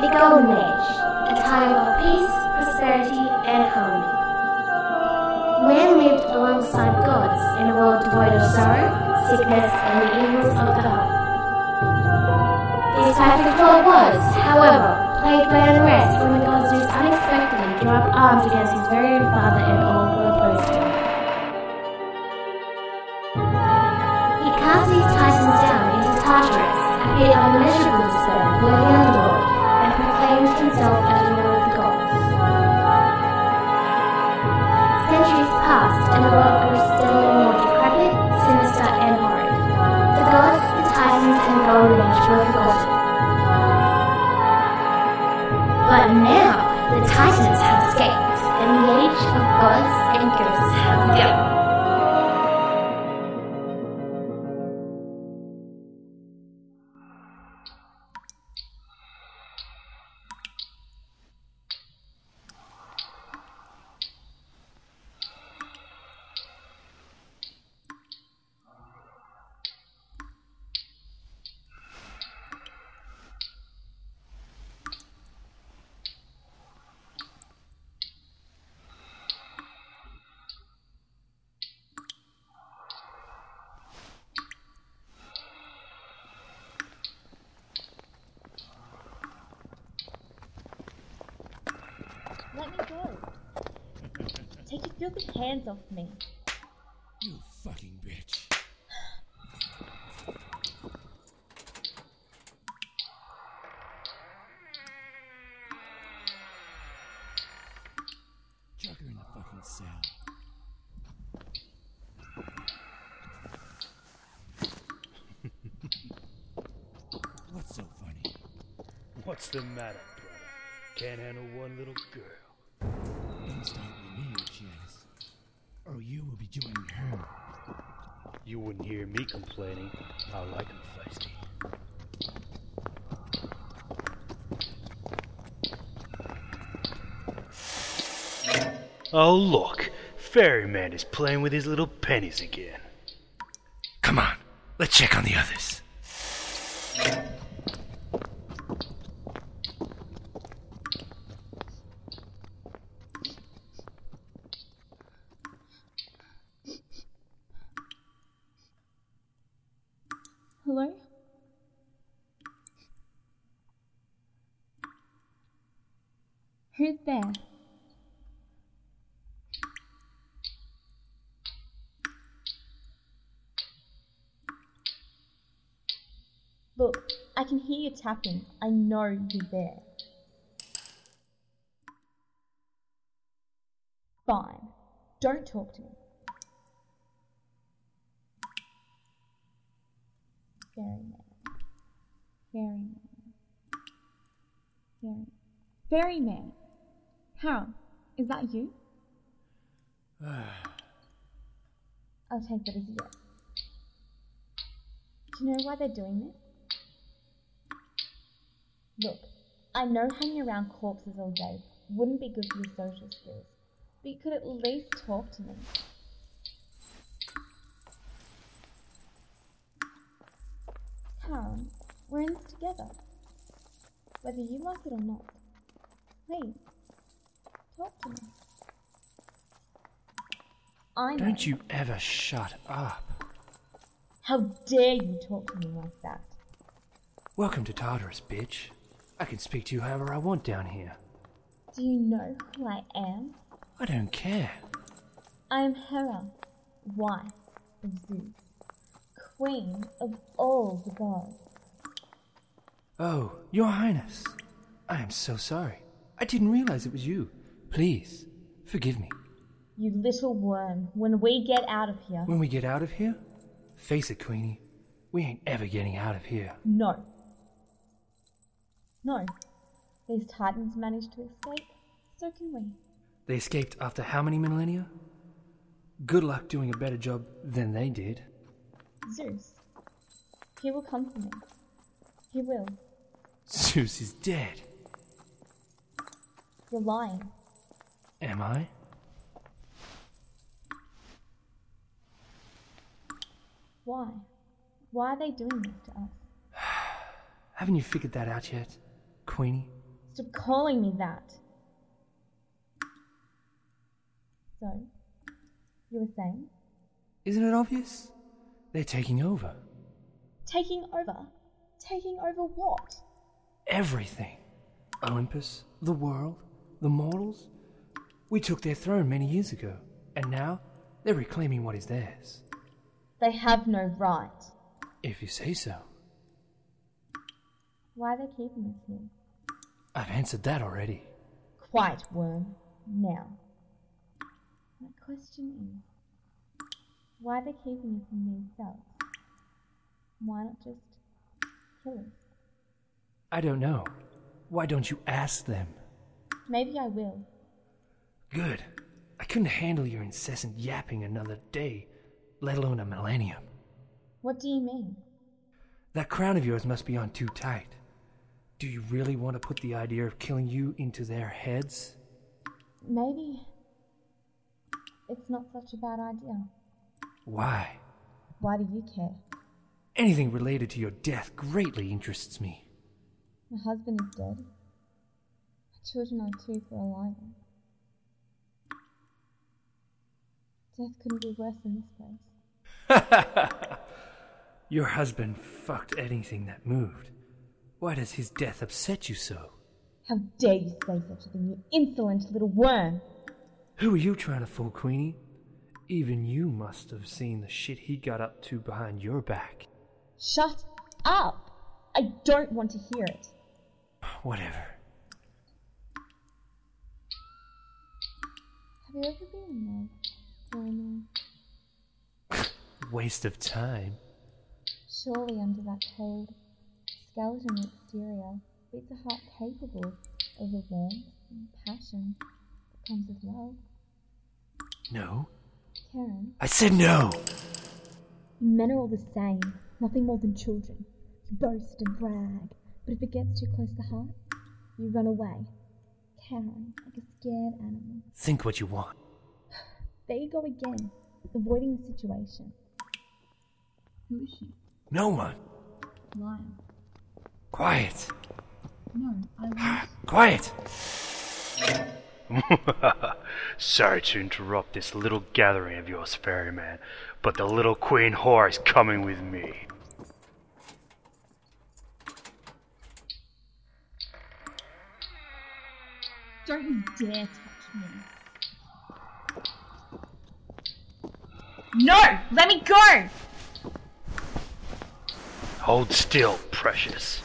the Golden Age, a time of peace, prosperity, and harmony. Man lived alongside gods in a world devoid of sorrow, sickness, and the evils of the heart. This perfect world was, however, plagued by unrest when the gods Zeus unexpectedly drew up arms against his very own father and all who opposed him. He cast these titans down into Tartarus, a pit of immeasurable despair below the underworld, proclaimed himself as ruler of the gods. Centuries passed, and the world grew steadily more decrepit, sinister, and horrid. The gods, the titans, and the golden age were forgotten. But now, the titans have escaped, and the age of gods and ghosts have begun. Let me go. Take your filthy hands off me. You fucking bitch. Chuck her in the fucking cell. What's so funny? What's the matter, brother? Can't handle one little girl. Don't start with me, Janice. Or you will be joining her. You wouldn't hear me complaining. I like 'em feisty. Oh, look! Ferryman is playing with his little pennies again. Come on, let's check on the others. Who's there? Look, I can hear you tapping. I know you're there. Fine. Don't talk to me. Ferryman. Ferryman. Ferry. Ferryman. How? Is that you? I'll take that as a yes. Do you know why they're doing this? Look, I know hanging around corpses all day wouldn't be good for your social skills, but you could at least talk to me. Charon, we're in this together. Whether you like it or not. Please, talk to me. I. Don't you ever shut up. How dare you talk to me like that? Welcome to Tartarus, bitch. I can speak to you however I want down here. Do you know who I am? I don't care. I am Hera, wife of Zeus, queen of all the gods. Oh, Your Highness. I am so sorry. I didn't realize it was you. Please, forgive me. You little worm, when we get out of here. When we get out of here, face it, Queenie, we ain't ever getting out of here. No. No. These titans managed to escape, so can we. They escaped after how many millennia? Good luck doing a better job than they did. Zeus. He will come for me. He will. Zeus is dead. You're lying. Am I? Why? Why are they doing this to us? Haven't you figured that out yet, Queenie? Stop calling me that. So, you were saying? Isn't it obvious? They're taking over. Taking over? Taking over what? Everything. Olympus, the world, the mortals. We took their throne many years ago, and now they're reclaiming what is theirs. They have no right. If you say so. Why are they keeping us here? I've answered that already. Quite, Worm. Now, my question is, why are they keeping us in these cells? Why not just kill us? I don't know. Why don't you ask them? Maybe I will. Good. I couldn't handle your incessant yapping another day, let alone a millennium. What do you mean? That crown of yours must be on too tight. Do you really want to put the idea of killing you into their heads? Maybe it's not such a bad idea. Why? Why do you care? Anything related to your death greatly interests me. My husband is dead. My children are too for a lion. Death couldn't be worse than this place. Your husband fucked anything that moved. Why does his death upset you so? How dare you say such a thing, you insolent little worm! Who are you trying to fool, Queenie? Even you must have seen the shit he got up to behind your back. Shut up! I don't want to hear it. Whatever. Have you ever been in love? Waste of time. Surely under that cold, skeleton exterior beats a heart capable of the warmth and passion that comes with love. No. Charon, I said no! men are all the same, nothing more than children. You boast and brag, but if it gets too close to the heart, you run away. Charon, like a scared animal. Think what you want. There you go again, avoiding the situation. Who is she? No one. Liar. Quiet. No, I want. Quiet. Sorry to interrupt this little gathering of yours, ferryman, but the little queen whore is coming with me. Don't you dare touch me. No! Let me go! Hold still, precious.